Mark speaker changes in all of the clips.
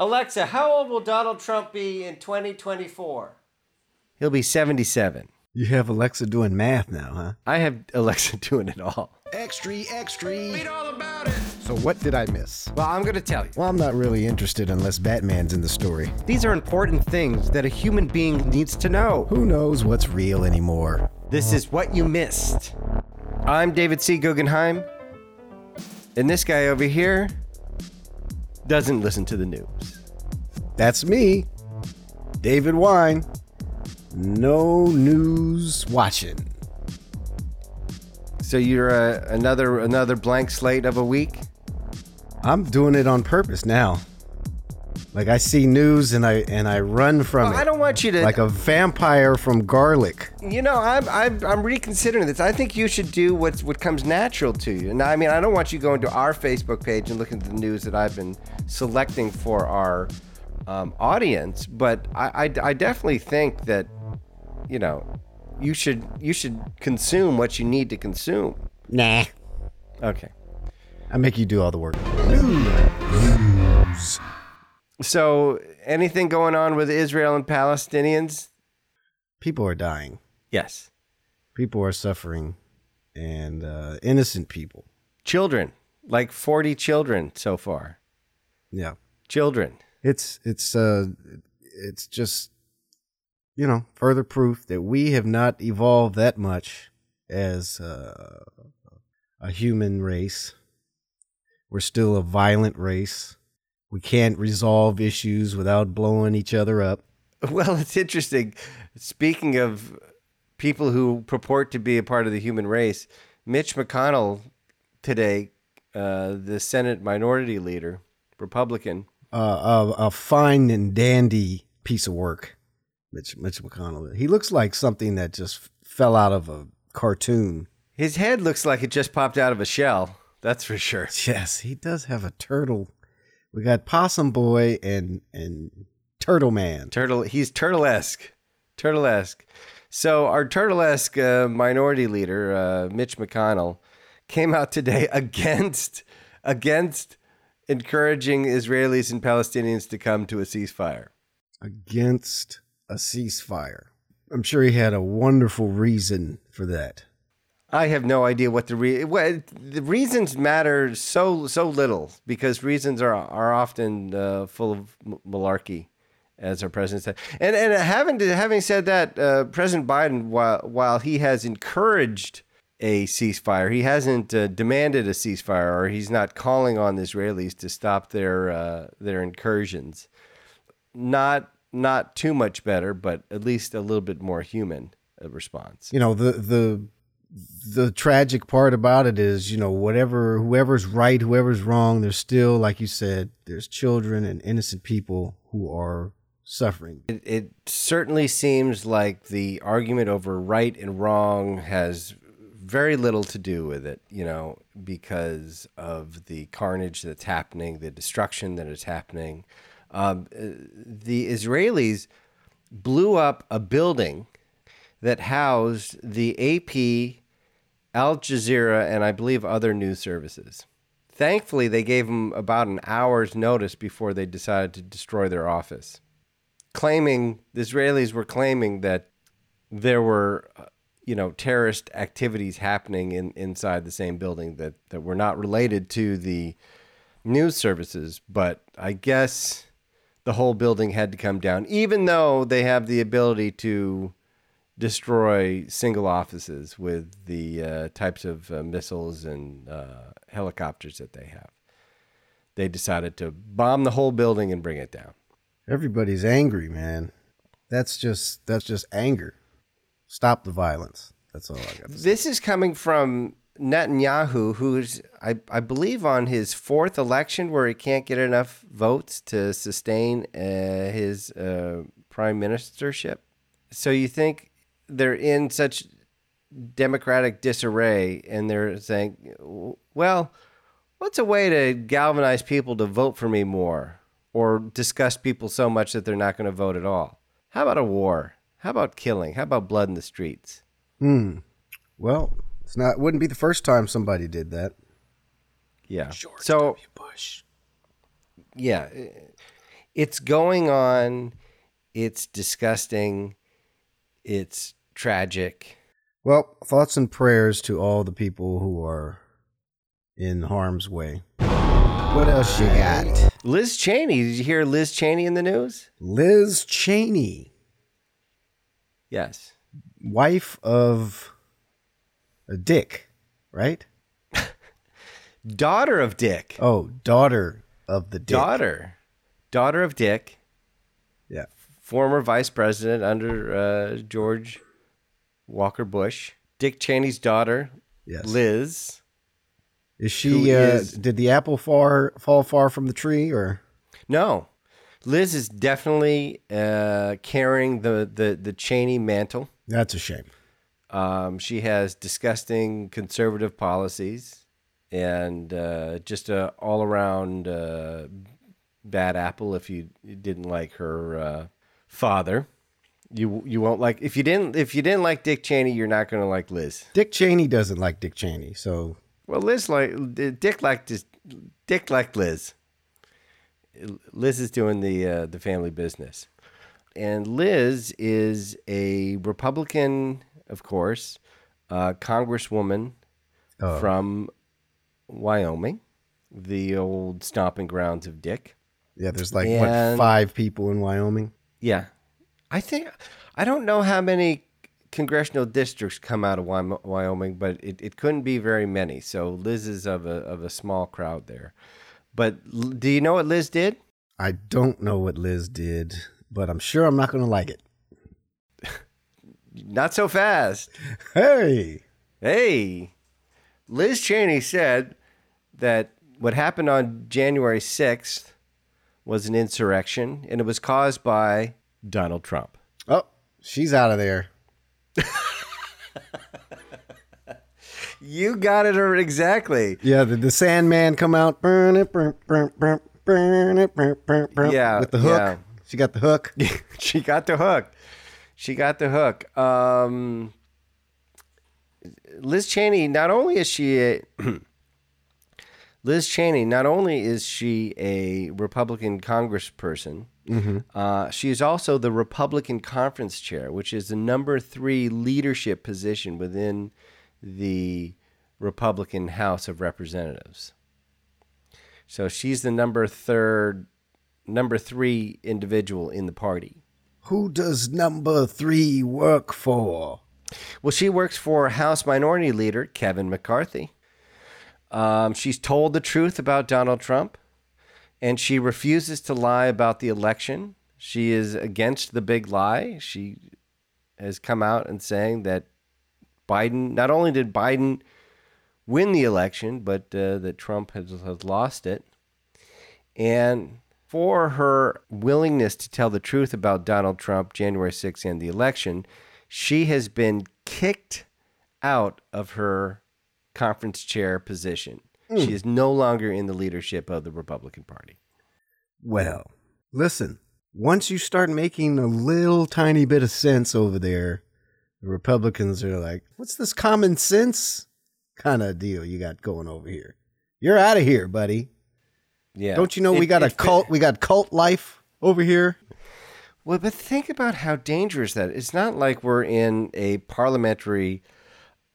Speaker 1: Alexa, how old will Donald Trump be in 2024? He'll be 77.
Speaker 2: You have Alexa doing math now, huh?
Speaker 1: I have Alexa doing it all.
Speaker 3: Extra, extra. Read all about
Speaker 2: it. So, what did I miss?
Speaker 1: Well, I'm going to tell you.
Speaker 2: Well, I'm not really interested unless Batman's in the story.
Speaker 1: These are important things that a human being needs to know.
Speaker 2: Who knows what's real anymore?
Speaker 1: This is what you missed. I'm David C. Guggenheim, and this guy over here doesn't listen to the news.
Speaker 2: That's me, David Wine. No news watching.
Speaker 1: So you're uh, another another blank slate of a week.
Speaker 2: I'm doing it on purpose now. Like I see news and I and I run from
Speaker 1: well,
Speaker 2: it.
Speaker 1: I don't want you to
Speaker 2: like a vampire from garlic.
Speaker 1: You know, I'm, I'm I'm reconsidering this. I think you should do what's what comes natural to you. And I mean, I don't want you going to our Facebook page and looking at the news that I've been selecting for our um, audience. But I, I I definitely think that you know you should you should consume what you need to consume.
Speaker 2: Nah.
Speaker 1: Okay.
Speaker 2: I make you do all the work.
Speaker 1: News. So, anything going on with Israel and Palestinians?
Speaker 2: People are dying.
Speaker 1: Yes.
Speaker 2: People are suffering, and uh, innocent people.
Speaker 1: Children, like forty children so far.
Speaker 2: Yeah.
Speaker 1: Children.
Speaker 2: It's it's uh it's just you know, further proof that we have not evolved that much as uh, a human race. We're still a violent race. We can't resolve issues without blowing each other up.
Speaker 1: Well, it's interesting. Speaking of people who purport to be a part of the human race, Mitch McConnell today, uh, the Senate Minority Leader, Republican,
Speaker 2: uh, a, a fine and dandy piece of work Mitch Mitch McConnell. He looks like something that just fell out of a cartoon.
Speaker 1: His head looks like it just popped out of a shell. That's for sure.
Speaker 2: Yes, he does have a turtle. We got Possum Boy and and Turtle Man.
Speaker 1: Turtle. He's turtlesque. Turtlesque. So our turtlesque uh, minority leader, uh, Mitch McConnell, came out today against against encouraging Israelis and Palestinians to come to a ceasefire.
Speaker 2: Against a ceasefire. I'm sure he had a wonderful reason for that.
Speaker 1: I have no idea what the re- well, the reasons matter so so little because reasons are are often uh, full of malarkey, as our president said. And and having having said that, uh, President Biden, while while he has encouraged a ceasefire, he hasn't uh, demanded a ceasefire, or he's not calling on the Israelis to stop their uh, their incursions. Not not too much better, but at least a little bit more human response.
Speaker 2: You know, the the the tragic part about it is, you know, whatever whoever's right, whoever's wrong, there's still, like you said, there's children and innocent people who are suffering.
Speaker 1: It, it certainly seems like the argument over right and wrong has very little to do with it, you know, because of the carnage that's happening, the destruction that is happening. Um, the Israelis blew up a building that housed the AP, Al Jazeera, and I believe other news services. Thankfully, they gave them about an hour's notice before they decided to destroy their office, claiming the Israelis were claiming that there were, uh, you know, terrorist activities happening in, inside the same building that, that were not related to the news services. But I guess the whole building had to come down, even though they have the ability to destroy single offices with the uh, types of uh, missiles and uh, helicopters that they have. They decided to bomb the whole building and bring it down.
Speaker 2: Everybody's angry, man. That's just that's just anger. Stop the violence. That's all I got.
Speaker 1: This is coming from Netanyahu, who's I, I believe on his fourth election where he can't get enough votes to sustain uh, his uh, prime ministership. So you think they're in such democratic disarray, and they're saying, "Well, what's a way to galvanize people to vote for me more, or disgust people so much that they're not going to vote at all? How about a war? How about killing? How about blood in the streets?"
Speaker 2: Hmm. Well, it's not wouldn't be the first time somebody did that.
Speaker 1: Yeah.
Speaker 2: George
Speaker 1: so
Speaker 2: w. Bush.
Speaker 1: Yeah. It's going on. It's disgusting. It's tragic.
Speaker 2: Well, thoughts and prayers to all the people who are in harm's way. What else you got?
Speaker 1: Liz Cheney. Did you hear Liz Cheney in the news?
Speaker 2: Liz Cheney,
Speaker 1: Yes.
Speaker 2: wife of a Dick, right?
Speaker 1: Daughter of Dick.
Speaker 2: Oh, daughter of the Dick.
Speaker 1: Daughter. Daughter of Dick.
Speaker 2: Yeah.
Speaker 1: Former vice president under uh, George Walker Bush. Dick Cheney's daughter,
Speaker 2: Yes.
Speaker 1: Liz.
Speaker 2: Is she? Uh,
Speaker 1: is-
Speaker 2: did the apple far fall far from the tree, or
Speaker 1: No. Liz is definitely uh, carrying the, the, the Cheney mantle.
Speaker 2: that's a shame.
Speaker 1: Um, she has disgusting conservative policies and uh, just a all around uh, bad apple. If you didn't like her uh, father, you you won't like if you didn't if you didn't like Dick Cheney, you're not going to like Liz.
Speaker 2: Dick Cheney doesn't like Dick Cheney, so
Speaker 1: Well, Liz like Dick liked Dick liked Liz. Liz is doing the uh, the family business, and Liz is a Republican, of course, uh, Congresswoman
Speaker 2: Oh.
Speaker 1: from Wyoming, the old stomping grounds of Dick.
Speaker 2: yeah, there's like what five people in Wyoming.
Speaker 1: Yeah, I think I don't know how many congressional districts come out of Wyoming, but it, it couldn't be very many. So Liz is of a of a small crowd there. But do you know what Liz did?
Speaker 2: I don't know what Liz did, but I'm sure I'm not going to like it.
Speaker 1: Not so fast.
Speaker 2: Hey,
Speaker 1: Hey, Liz Cheney said that what happened on January 6th was an insurrection and it was caused by Donald Trump.
Speaker 2: oh, she's out of there.
Speaker 1: You got it er- exactly.
Speaker 2: Yeah, did the Sandman come out? Burn it, burn, burn, burn, burn it, burn, burn, burn,
Speaker 1: Yeah,
Speaker 2: with the hook.
Speaker 1: yeah.
Speaker 2: She got the hook.
Speaker 1: she got the hook. She got the hook. Um, Liz Cheney, not only is she a Liz Cheney, not only is she a Republican congressperson, uh, she is also the Republican conference chair, which is the number three leadership position within the Republican House of Representatives. So she's the number third, number three individual in the party.
Speaker 2: Who does number three work for?
Speaker 1: Well, she works for House Minority Leader Kevin McCarthy. Um, she's told the truth about Donald Trump, and she refuses to lie about the election. She is against the big lie. She has come out and saying that Biden, not only did Biden win the election, but uh, that Trump has, has lost it. And for her willingness to tell the truth about Donald Trump, January 6th, and the election, she has been kicked out of her conference chair position. Hmm. She is no longer in the leadership of the Republican Party.
Speaker 2: Well, listen, once you start making a little tiny bit of sense over there, the Republicans are like, what's this common sense kind of deal you got going over here? You're out of here, buddy.
Speaker 1: Yeah.
Speaker 2: Don't you know we
Speaker 1: It-
Speaker 2: got a
Speaker 1: it-
Speaker 2: cult? We got cult life over here.
Speaker 1: Well, but think about how dangerous that. It's not like we're in a parliamentary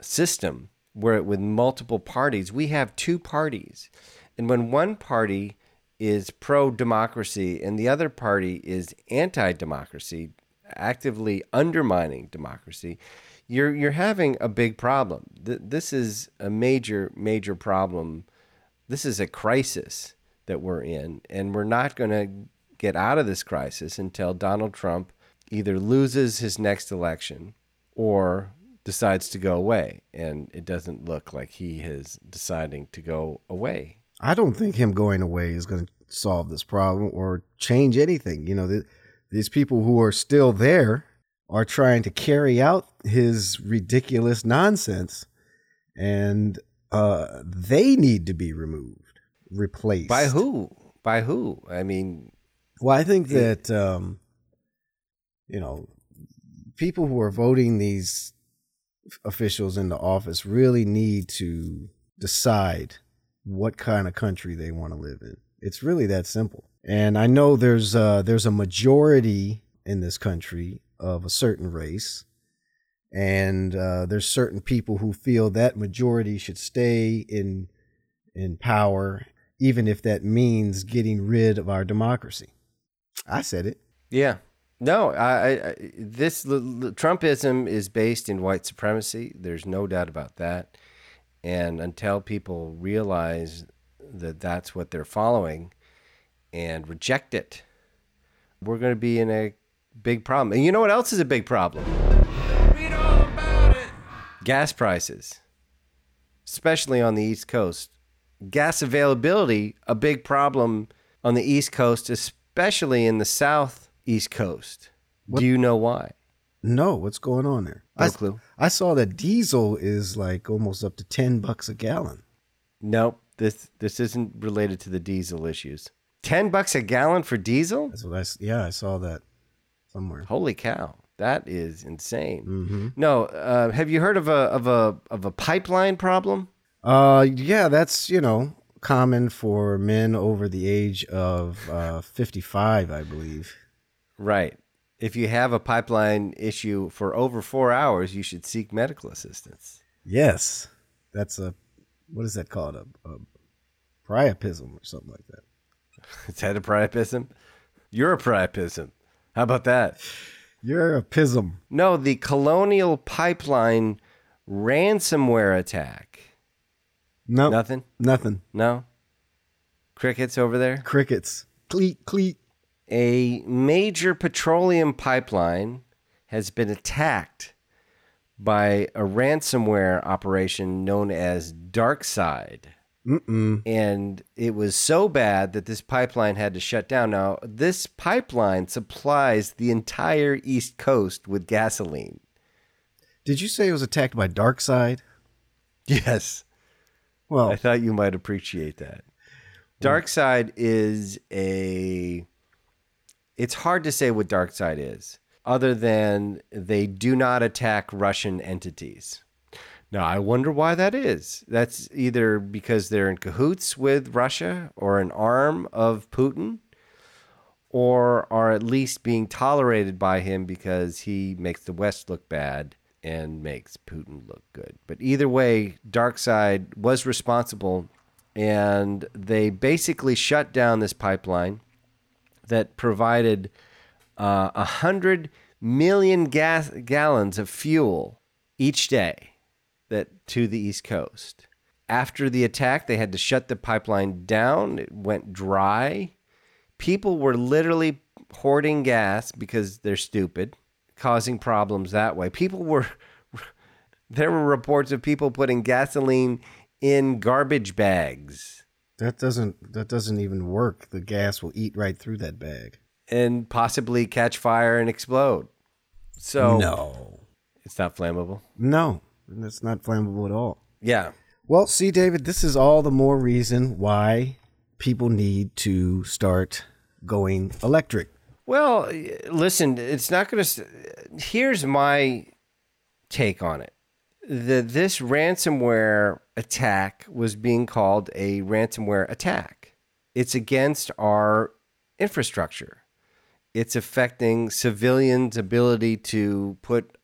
Speaker 1: system where with multiple parties. We have two parties. And when one party is pro democracy and the other party is anti democracy, actively undermining democracy, you're you're having a big problem. Th- This is a major major problem. This is a crisis that we're in, and we're not going to get out of this crisis until Donald Trump either loses his next election or decides to go away. And it doesn't look like he is deciding to go away.
Speaker 2: I don't think him going away is going to solve this problem or change anything. You know, th- these people who are still there are trying to carry out his ridiculous nonsense, and uh, they need to be removed, replaced.
Speaker 1: By who? By who? I mean,
Speaker 2: Well, I think that um, you know people who are voting these officials in the office really need to decide what kind of country they want to live in. It's really that simple. And I know there's uh, there's a majority in this country of a certain race, and uh, there's certain people who feel that majority should stay in in power, even if that means getting rid of our democracy. I said it.
Speaker 1: Yeah. No, I, I this Trumpism is based in white supremacy. There's no doubt about that. And until people realize that that's what they're following and reject it, we're going to be in a big problem. And you know what else is a big problem?
Speaker 3: Read all about it.
Speaker 1: Gas prices, especially on the East Coast. Gas availability, a big problem on the East Coast, especially in the South East Coast. Do you know why?
Speaker 2: No, what's going on there?
Speaker 1: No
Speaker 2: I,
Speaker 1: clue.
Speaker 2: I saw that diesel is like almost up to ten bucks a gallon.
Speaker 1: Nope. This this isn't related to the diesel issues. Ten bucks a gallon for diesel?
Speaker 2: That's what I yeah I saw that somewhere.
Speaker 1: Holy cow. That is insane.
Speaker 2: hmm
Speaker 1: No, uh, have you heard of a of a of a pipeline problem?
Speaker 2: Uh, yeah, that's you know common for men over the age of uh, fifty-five, I believe.
Speaker 1: Right. If you have a pipeline issue for over four hours, you should seek medical assistance.
Speaker 2: Yes, that's a what is that called a, a priapism or something like that.
Speaker 1: Is that a priapism? You're a priapism. How about that?
Speaker 2: You're a pism.
Speaker 1: No, the Colonial Pipeline ransomware attack.
Speaker 2: No,
Speaker 1: Nothing?
Speaker 2: nothing.
Speaker 1: No? Crickets over there?
Speaker 2: Crickets. Cleat, cleat.
Speaker 1: A major petroleum pipeline has been attacked by a ransomware operation known as DarkSide.
Speaker 2: Mm-mm.
Speaker 1: And it was so bad that this pipeline had to shut down. Now, this pipeline supplies the entire East Coast with gasoline.
Speaker 2: Did you say it was attacked by DarkSide?
Speaker 1: Yes.
Speaker 2: Well,
Speaker 1: I thought you might appreciate that. DarkSide is a. It's hard to say what dark side is, other than they do not attack Russian entities. Now, I wonder why that is. That's either because they're in cahoots with Russia or an arm of Putin, or are at least being tolerated by him because he makes the West look bad and makes Putin look good. But either way, Darkside was responsible, and they basically shut down this pipeline that provided uh, a hundred million gas gallons of fuel each day that to the East Coast. After the attack, they had to shut the pipeline down. It went dry. People were literally hoarding gas because they're stupid, causing problems that way. People were there were reports of people putting gasoline in garbage bags
Speaker 2: that doesn't that doesn't even work. The gas will eat right through that bag.
Speaker 1: and possibly catch fire and explode. So
Speaker 2: no,
Speaker 1: it's not flammable.
Speaker 2: no, that's not flammable at all.
Speaker 1: Yeah.
Speaker 2: Well, see, David, this is all the more reason why people need to start going electric.
Speaker 1: Well, listen, it's not going to. Here's my take on it. The, this ransomware attack was being called a ransomware attack. It's against our infrastructure. It's affecting civilians' ability to put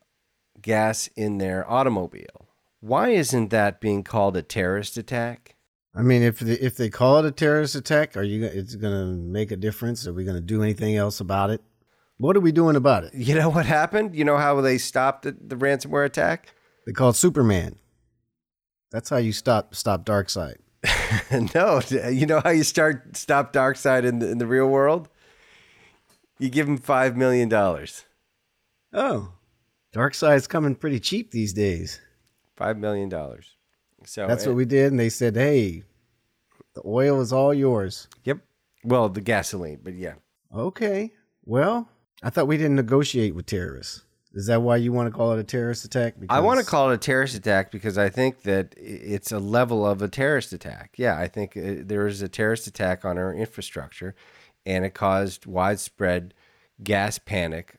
Speaker 1: gas in their automobile. Why isn't that being called a terrorist attack?
Speaker 2: I mean, if the, if they call it a terrorist attack, are you? It's going to make a difference? Are we going to do anything else about it? What are we doing about it?
Speaker 1: You know what happened? You know how they stopped the, the ransomware attack?
Speaker 2: They call it Superman. That's how you stop stop dark side.
Speaker 1: no, you know how you start stop dark side in the, in the real world? You give him five million dollars.
Speaker 2: Oh, dark side's coming pretty cheap these days.
Speaker 1: Five million dollars. So
Speaker 2: That's what eh, we did, and they said, "Hey, the oil is all yours."
Speaker 1: Yep. Well, the gasoline, but yeah.
Speaker 2: Okay. Well, I thought we didn't negotiate with terrorists. Is that why you want to call it a terrorist attack?
Speaker 1: I want to call it a terrorist attack because I think that it's a level of a terrorist attack. Yeah, I think uh, there is a terrorist attack on our infrastructure, and it caused widespread gas panic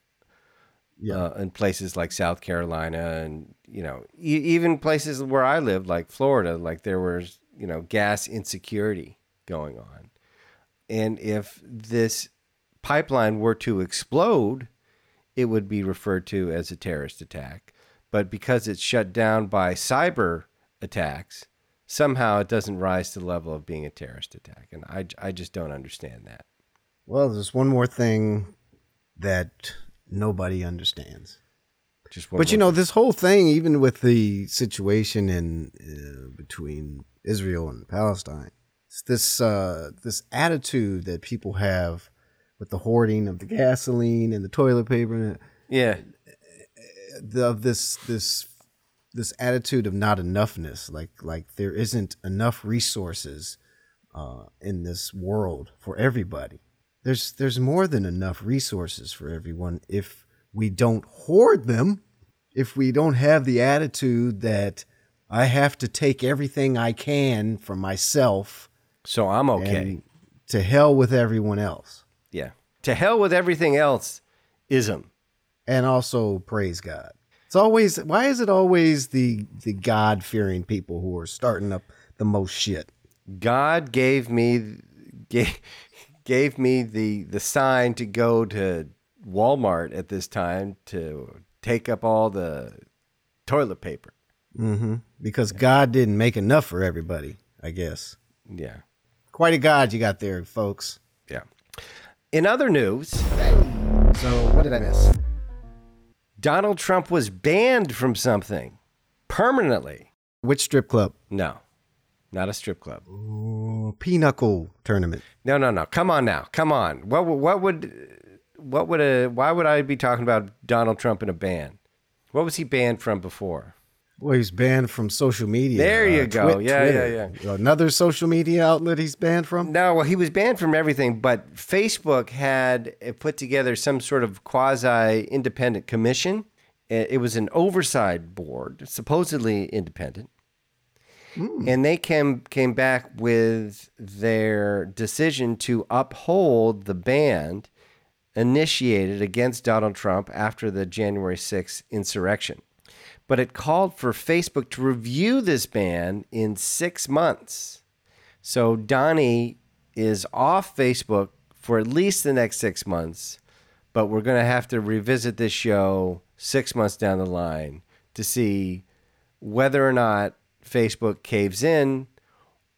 Speaker 2: Yeah.
Speaker 1: uh, in places like South Carolina, and you know, e- even places where I live, like Florida, like there was you know gas insecurity going on, and if this pipeline were to explode, it would be referred to as a terrorist attack. But because it's shut down by cyber attacks, somehow it doesn't rise to the level of being a terrorist attack. And I, I just don't understand that.
Speaker 2: Well, there's one more thing that nobody understands.
Speaker 1: Just one
Speaker 2: But you know, this whole thing, even with the situation in uh, between Israel and Palestine, it's this uh, this attitude that people have with the hoarding of the gasoline and the toilet paper, and
Speaker 1: yeah,
Speaker 2: the, of this this this attitude of not enoughness, like like there isn't enough resources uh, in this world for everybody. There's there's more than enough resources for everyone if we don't hoard them. If we don't have the attitude that I have to take everything I can for myself
Speaker 1: so I'm okay.
Speaker 2: to hell with everyone else.
Speaker 1: To hell with everything else, ism.
Speaker 2: and also praise God. It's always why is it always the the God fearing people who are starting up the most shit?
Speaker 1: God gave me gave, gave me the the sign to go to Walmart at this time to take up all the toilet paper.
Speaker 2: Mm-hmm. Because God didn't make enough for everybody, I guess.
Speaker 1: Yeah.
Speaker 2: Quite a God you got there, folks.
Speaker 1: In other news,
Speaker 2: So what did I miss?
Speaker 1: Donald Trump was banned from something permanently.
Speaker 2: Which strip club?
Speaker 1: No. Not a strip club.
Speaker 2: Ooh, Pinochle tournament.
Speaker 1: No, no, no. Come on now. Come on. What what would what would a why would I be talking about Donald Trump in a ban? What was he banned from before?
Speaker 2: Well, he's banned from social media.
Speaker 1: There you go. Yeah,
Speaker 2: Twitter.
Speaker 1: yeah,
Speaker 2: Another social media outlet he's banned from.
Speaker 1: No, well, he was banned from everything, but Facebook had uh, put together some sort of quasi independent commission. Uh, It was an oversight board, supposedly independent. And they came came back with their decision to uphold the ban initiated against Donald Trump after the January 6th insurrection. But it called for Facebook to review this ban in six months. So Donnie is off Facebook for at least the next six months, but we're going to have to revisit this show six months down the line to see whether or not Facebook caves in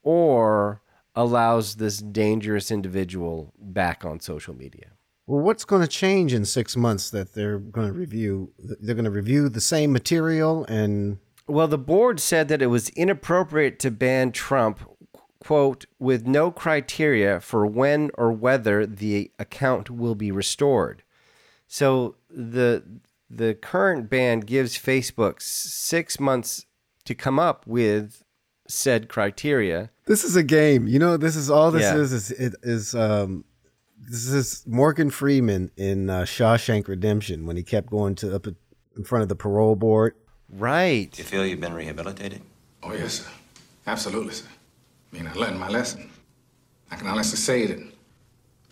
Speaker 1: or allows this dangerous individual back on social media.
Speaker 2: Well, what's going to change in six months that they're going to review? They're going to review the same material and
Speaker 1: Well, the board said that it was inappropriate to ban Trump, quote, with no criteria for when or whether the account will be restored. So the the current ban gives Facebook six months to come up with said criteria.
Speaker 2: This is a game. You know, this is all this
Speaker 1: Yeah.
Speaker 2: is. Is it is um, this is Morgan Freeman in uh, Shawshank Redemption when he kept going to up in front of the parole board.
Speaker 1: Right.
Speaker 4: You feel you've been rehabilitated?
Speaker 5: Oh, yes, sir. Absolutely, sir. I mean, I learned my lesson. I can honestly say that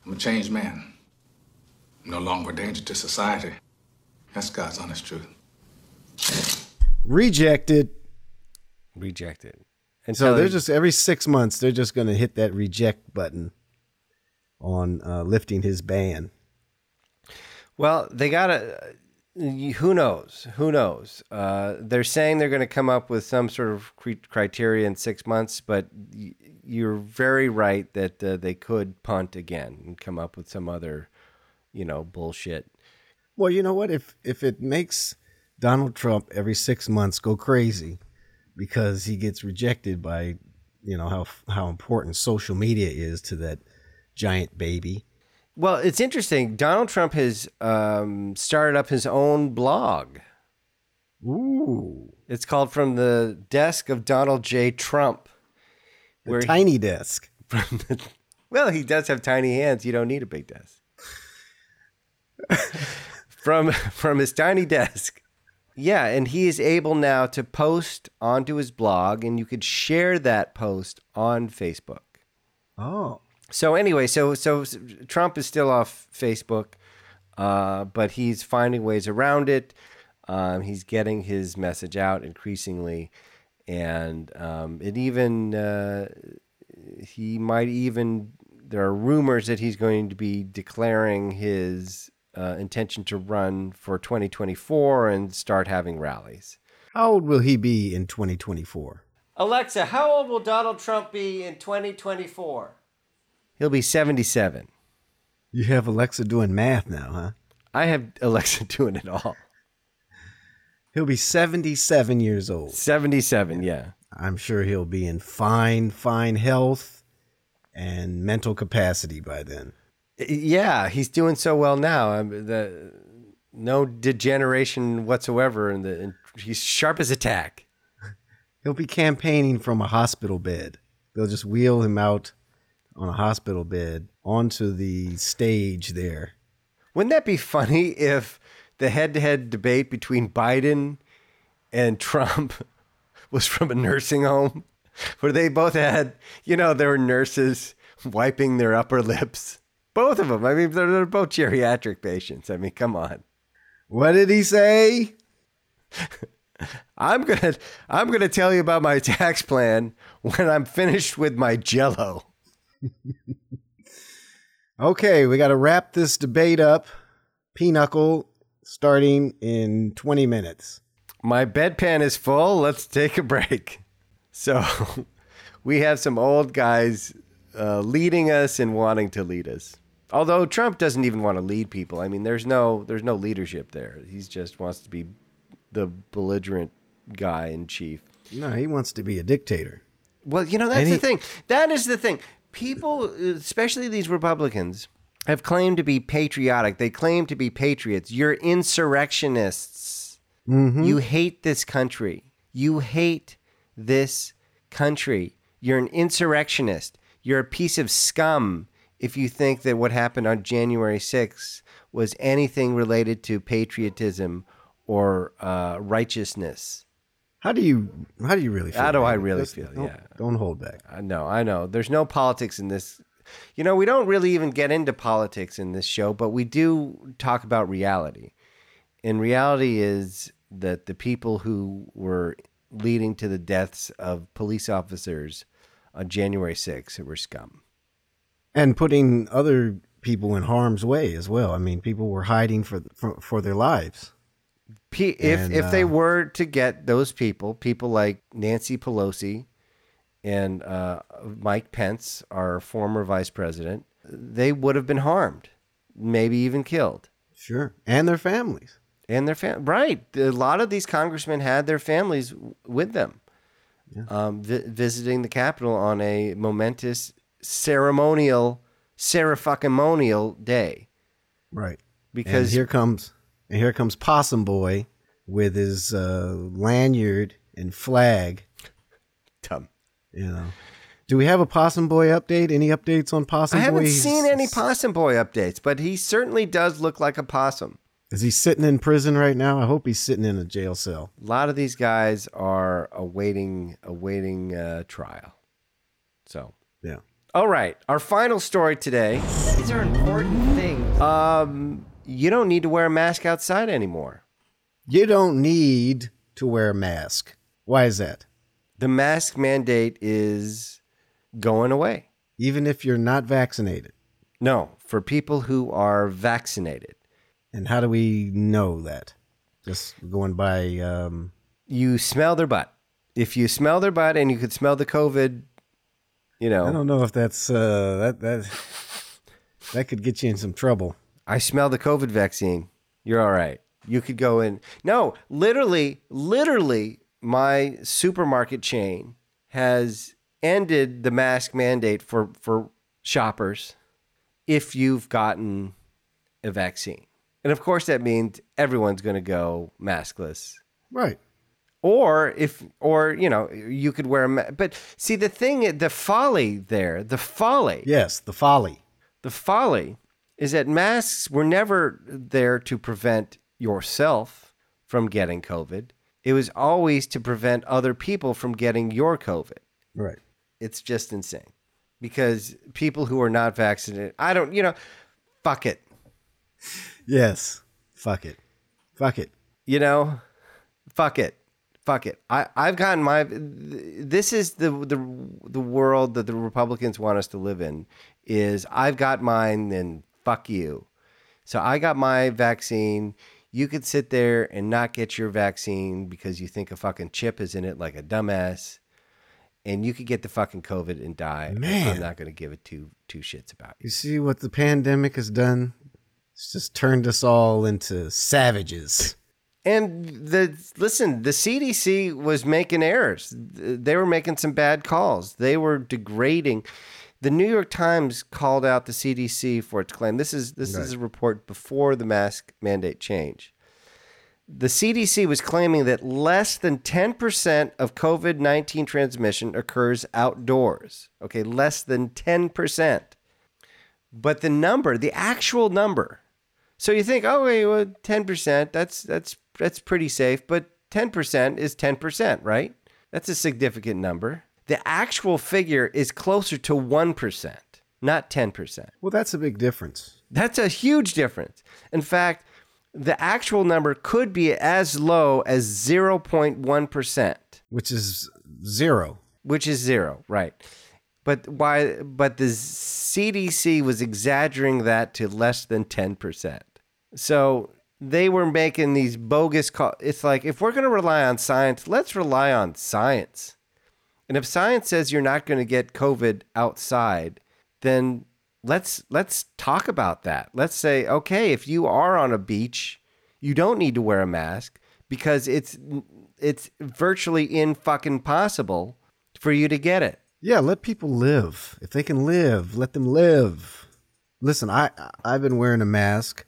Speaker 5: I'm a changed man. I'm no longer a danger to society. That's God's honest truth.
Speaker 2: Rejected.
Speaker 1: Rejected. And
Speaker 2: So they're just every six months they're just going to hit that reject button on uh, lifting his ban.
Speaker 1: Well, they got to. Who knows? Who knows? Uh, they're saying they're going to come up with some sort of criteria in six months, but y- you're very right that uh, they could punt again and come up with some other, you know, bullshit.
Speaker 2: Well, you know what? If if it makes Donald Trump every six months go crazy because he gets rejected by, you know how how important social media is to that giant baby.
Speaker 1: Well, it's interesting. Donald Trump has um, started up his own blog.
Speaker 2: Ooh,
Speaker 1: It's called From the Desk of Donald J. Trump.
Speaker 2: the
Speaker 1: Where he-
Speaker 2: tiny desk.
Speaker 1: from the, well, he does have tiny hands. You don't need a big desk. from from his tiny desk. Yeah, and he is able now to post onto his blog, and you could share that post on Facebook.
Speaker 2: Oh,
Speaker 1: So anyway, so so Trump is still off Facebook, uh, but he's finding ways around it. Um, he's getting his message out increasingly, and um, it even uh, he might even there are rumors that he's going to be declaring his uh, intention to run for 2024 and start having rallies.
Speaker 2: How old will he be in 2024?
Speaker 1: Alexa, how old will Donald Trump be in 2024? He'll be 77.
Speaker 2: You have Alexa doing math now, huh?
Speaker 1: I have Alexa doing it all.
Speaker 2: He'll be 77 years old.
Speaker 1: 77, yeah.
Speaker 2: I'm sure he'll be in fine, fine health and mental capacity by then.
Speaker 1: Yeah, he's doing so well now. Um, the no degeneration whatsoever, and the and he's sharp as a tack.
Speaker 2: He'll be campaigning from a hospital bed. They'll just wheel him out on a hospital bed onto the stage there.
Speaker 1: Wouldn't that be funny if the head-to-head debate between Biden and Trump was from a nursing home, where they both had, you know, there were nurses wiping their upper lips. Both of them. I mean, they're, they're both geriatric patients. I mean, come on.
Speaker 2: What did he say?
Speaker 1: I'm gonna I'm gonna tell you about my tax plan when I'm finished with my Jello.
Speaker 2: Okay, we got to wrap this debate up. Pinochle starting in 20 minutes.
Speaker 1: My bedpan is full. Let's take a break. So, we have some old guys uh, leading us and wanting to lead us. Although Trump doesn't even want to lead people. I mean, there's no there's no leadership there. He just wants to be the belligerent guy in chief.
Speaker 2: No, he wants to be a dictator.
Speaker 1: Well, you know, that's the
Speaker 2: he-
Speaker 1: thing. That is the thing. People, especially these Republicans, have claimed to be patriotic. They claim to be patriots. You're insurrectionists. You hate this country. You hate this country. You're an insurrectionist. You're a piece of scum if you think that what happened on January 6th was anything related to patriotism or uh, righteousness.
Speaker 2: How do you how do you really feel?
Speaker 1: How do I really
Speaker 2: Let's-
Speaker 1: feel?
Speaker 2: Don't,
Speaker 1: Yeah.
Speaker 2: Don't hold back.
Speaker 1: I know, I know. There's no politics in this. You know, we don't really even get into politics in this show, but we do talk about reality. And reality is that the people who were leading to the deaths of police officers on January 6th were scum.
Speaker 2: And putting other people in harm's way as well. I mean, people were hiding for for, for their lives.
Speaker 1: P- if
Speaker 2: And,
Speaker 1: if they
Speaker 2: uh,
Speaker 1: were to get those people, people like Nancy Pelosi and uh, Mike Pence, our former vice president, they would have been harmed, maybe even killed.
Speaker 2: Sure. And their families.
Speaker 1: and their fam- right. A lot of these congressmen had their families w- with them, um, vi- visiting the Capitol on a momentous ceremonial, ceremonial day.
Speaker 2: Right.
Speaker 1: Because
Speaker 2: and here comes and here comes Possum Boy with his uh, lanyard and flag.
Speaker 1: Dumb.
Speaker 2: You know. Do we have a Possum Boy update? Any updates on Possum
Speaker 1: I
Speaker 2: Boy?
Speaker 1: I haven't
Speaker 2: He's-
Speaker 1: seen any possum boy updates, but he certainly does look like a possum.
Speaker 2: Is he sitting in prison right now? I hope he's sitting in a jail cell.
Speaker 1: A lot of these guys are awaiting awaiting uh, trial. So,
Speaker 2: Yeah.
Speaker 1: all right, our final story today.
Speaker 6: These are important things.
Speaker 1: Um, you don't need to wear a mask outside anymore.
Speaker 2: You don't need to wear a mask. Why is that?
Speaker 1: The mask mandate is going away.
Speaker 2: Even if you're not vaccinated.
Speaker 1: No, for people who are vaccinated.
Speaker 2: And how do we know that? Just going by um,
Speaker 1: You smell their butt. If you smell their butt and you could smell the COVID, you know,
Speaker 2: I don't know if that's uh, that that that could get you in some trouble.
Speaker 1: I smell the COVID vaccine. You're all right. You could go in. No, literally, literally, my supermarket chain has ended the mask mandate for, for shoppers if you've gotten a vaccine. And of course, that means everyone's going to go maskless.
Speaker 2: Right.
Speaker 1: Or if, or, you know, you could wear a mask. But see, the thing, the folly there, the folly.
Speaker 2: Yes, the folly.
Speaker 1: The folly is that masks were never there to prevent yourself from getting COVID. It was always to prevent other people from getting your COVID.
Speaker 2: Right.
Speaker 1: It's just insane because people who are not vaccinated, I don't, you know, fuck it.
Speaker 2: Yes. Fuck it. Fuck it.
Speaker 1: You know, fuck it. fuck it. I I've gotten my. This is the the the world that the Republicans want us to live in. Is I've got mine, then fuck you. So I got my vaccine. You could sit there and not get your vaccine because you think a fucking chip is in it, like a dumbass, and you could get the fucking COVID and die.
Speaker 2: Man.
Speaker 1: I'm not going to give it two two shits about you.
Speaker 2: You see what the pandemic has done? It's just turned us all into savages.
Speaker 1: And the listen, the CDC was making errors. They were making some bad calls. They were degrading. The New York Times called out the CDC for its claim. This is this is a report before the mask mandate change. The CDC was claiming that less than 10% of COVID 19 transmission occurs outdoors. Okay, less than 10%. But the number, the actual number, so you think, oh, wait, well, 10%, that's, that's, that's pretty safe, but 10% is 10%, right? That's a significant number. The actual figure is closer to 1%, not 10%.
Speaker 2: Well, that's a big difference.
Speaker 1: That's a huge difference. In fact, the actual number could be as low as 0.1%,
Speaker 2: Which is zero.
Speaker 1: which is zero, right? But why but the CDC was exaggerating that to less than 10%. So they were making these bogus call it's like if we're going to rely on science, let's rely on science. And if science says you're not going to get COVID outside, then let's let's talk about that. Let's say, okay, if you are on a beach, you don't need to wear a mask because it's it's virtually in fucking possible for you to get it.
Speaker 2: Yeah, let people live. If they can live, let them live. Listen, I I've been wearing a mask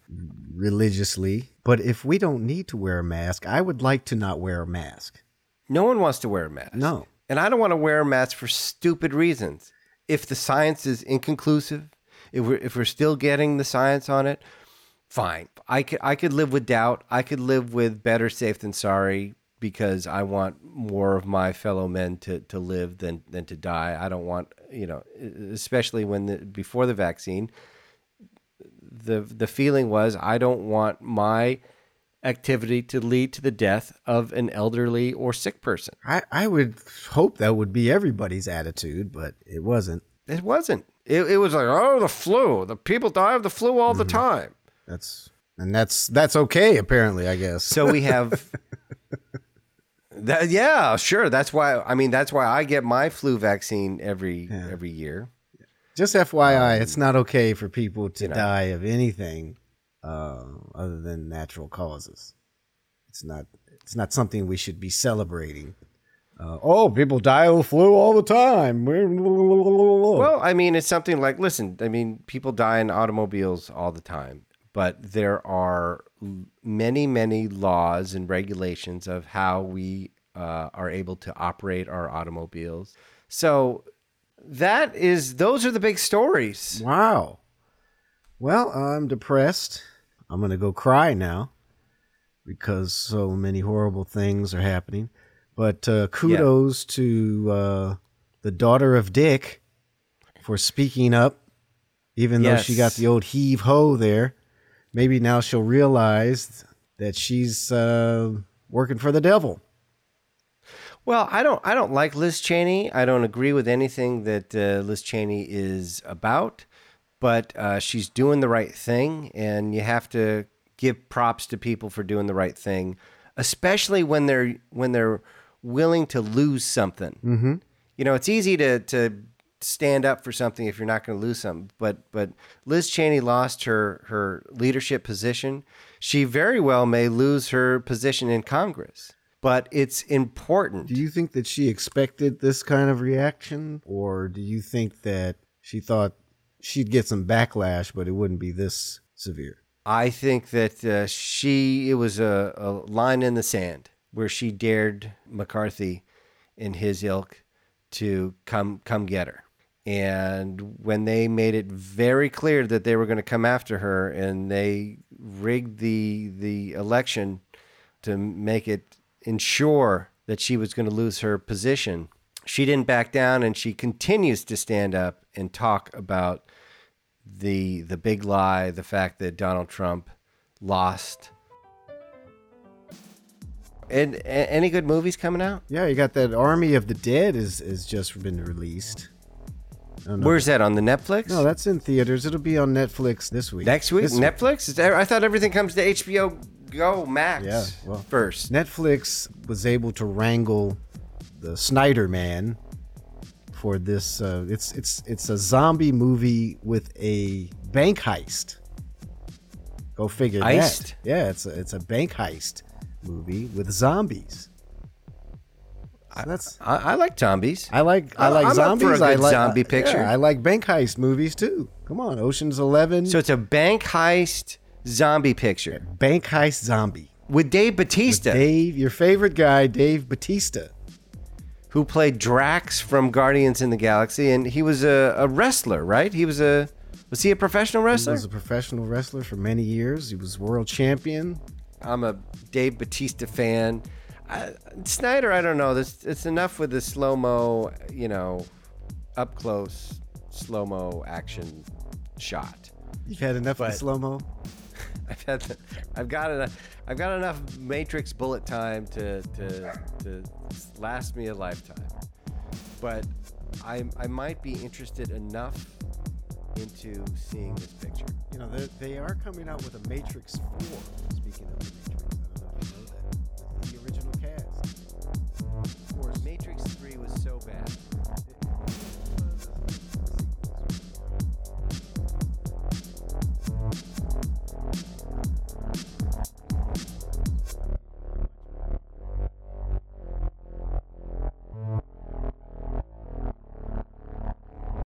Speaker 2: religiously, but if we don't need to wear a mask, I would like to not wear a mask.
Speaker 1: No one wants to wear a mask.
Speaker 2: No.
Speaker 1: And I don't want to wear a mask for stupid reasons. If the science is inconclusive, if we're, if we're still getting the science on it, fine. I could, I could live with doubt. I could live with better safe than sorry because I want more of my fellow men to, to live than, than to die. I don't want, you know, especially when the, before the vaccine, the, the feeling was I don't want my activity to lead to the death of an elderly or sick person.
Speaker 2: I, I would hope that would be everybody's attitude, but it wasn't.
Speaker 1: It wasn't. It, it was like, oh, the flu. The people die of the flu all the mm-hmm. time.
Speaker 2: That's and that's that's okay apparently, I guess.
Speaker 1: So we have. that, yeah, sure. That's why. I mean, that's why I get my flu vaccine every every year.
Speaker 2: Just FYI, it's um, not okay for people to
Speaker 1: you know.
Speaker 2: die of anything uh, other than natural causes. It's not. It's not something we should be celebrating. Uh, oh, people die of the flu all the time. Well,
Speaker 1: Well, I mean, it's something like, listen, I mean, people die in automobiles all the time, but there are many, many laws and regulations of how we uh, are able to operate our automobiles. So that is, those are the big stories.
Speaker 2: wow. Well, I'm depressed. I'm gonna go cry now because so many horrible things are happening. But uh, kudos to uh, the daughter of Dick for speaking up, even though she got the old heave ho there. Maybe now she'll realize that she's uh, working for the devil.
Speaker 1: Well, I don't. I don't like Liz Cheney. I don't agree with anything that uh, Liz Cheney is about, but uh, she's doing the right thing, and you have to give props to people for doing the right thing, especially when they're when they're willing to lose something. Mm-hmm. You know, it's easy to to stand up for something if you're not going to lose something. But but Liz Cheney lost her her leadership position. She very well may lose her position in Congress. But it's important.
Speaker 2: Do you think that she expected this kind of reaction, or do you think that she thought she'd get some backlash, but it wouldn't be this severe?
Speaker 1: I think that uh, she it was a, a line in the sand where she dared McCarthy and his ilk to come come get her. And when they made it very clear that they were going to come after her, and they rigged the the election to make it ensure that she was going to lose her position, she didn't back down, and she continues to stand up and talk about the the big lie, the fact that Donald Trump lost. And a- any good movies coming out?
Speaker 2: Yeah, you got that Army of the Dead is is just been released. I don't know.
Speaker 1: Where's that on the Netflix?
Speaker 2: No, that's in theaters. It'll be on Netflix this week.
Speaker 1: next week.
Speaker 2: This
Speaker 1: Netflix. That, I thought everything comes to HBO Go Max.
Speaker 2: Yeah, well,
Speaker 1: first.
Speaker 2: Netflix was able to wrangle the Snyder Man for this. Uh, it's it's it's a zombie movie with a bank heist. Go figure
Speaker 1: Heist?
Speaker 2: that. Yeah, it's a, it's a bank heist movie with zombies. So that's
Speaker 1: I, I like zombies.
Speaker 2: I like I like
Speaker 1: I'm
Speaker 2: zombies. I like
Speaker 1: zombie
Speaker 2: uh,
Speaker 1: picture.
Speaker 2: yeah, I like bank heist movies too. Come on, Ocean's Eleven.
Speaker 1: so it's a bank heist zombie picture
Speaker 2: bank heist zombie.
Speaker 1: with Dave Batista,
Speaker 2: Dave, your favorite guy, Dave Batista.
Speaker 1: Who played Drax from Guardians in the Galaxy, and he was a, a wrestler, right? He was a was he a professional wrestler?
Speaker 2: He was a professional wrestler for many years. He was world champion.
Speaker 1: I'm a Dave Batista fan. I, Snyder, I don't know. This it's enough with the slow mo, you know, up close slow mo action shot.
Speaker 2: You've had enough of
Speaker 1: But-
Speaker 2: the slow mo.
Speaker 1: I've had, the, I've got enough, I've got enough Matrix bullet time to to to last me a lifetime. But I I might be interested enough into seeing this picture.
Speaker 2: You know, they, they are coming out with a Matrix Four. Speaking of the Matrix, I don't know if you know that. The original cast. Of course,
Speaker 1: Matrix Three was so bad.